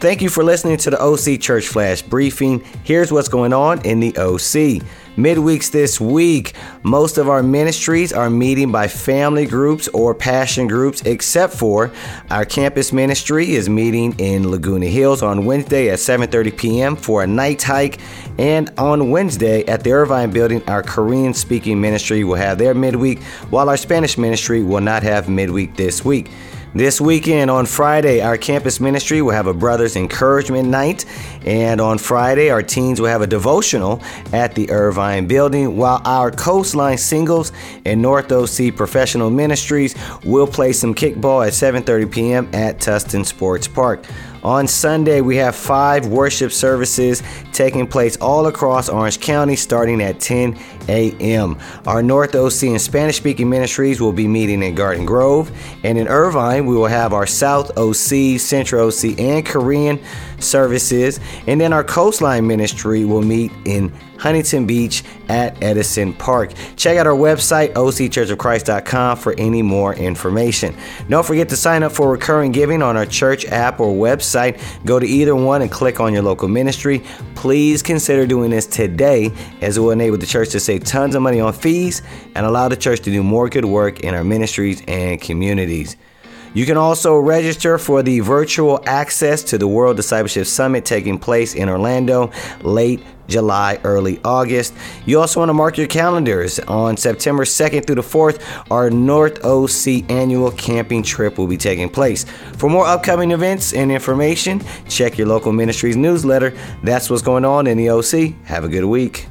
Thank you for listening to the OC Church Flash Briefing. Here's what's going on in the OC. Midweeks this week, most of our ministries are meeting by family groups or passion groups, except for our campus ministry is meeting in Laguna Hills on Wednesday at 7:30 p.m. for a night hike, and on Wednesday at the Irvine Building, our Korean speaking ministry will have their midweek, while our Spanish ministry will not have midweek this week. This weekend on Friday, our campus ministry will have a Brothers Encouragement Night. And on Friday, our teens will have a devotional at the Irvine building, while our Coastline Singles and North OC Professional Ministries will play some kickball at 7:30 p.m. at Tustin Sports Park. On Sunday, we have five worship services taking place all across Orange County starting at 10 a.m. Our North OC and Spanish speaking ministries will be meeting in Garden Grove, and in Irvine, we will have our South OC, Central OC, and Korean services, and then our Coastline ministry will meet in Huntington Beach at Edison Park. Check out our website, occhurchofchrist.com, for any more information. Don't forget to sign up for recurring giving on our church app or website. Go to either one and click on your local ministry. Please consider doing this today, as it will enable the church to save tons of money on fees and allow the church to do more good work in our ministries and communities. You can also register for the virtual access to the World Discipleship Summit taking place in Orlando late July, early August. You also want to mark your calendars. On September 2nd through the 4th, our North OC annual camping trip will be taking place. For more upcoming events and information, check your local ministry's newsletter. That's what's going on in the OC. Have a good week.